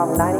Islam 90.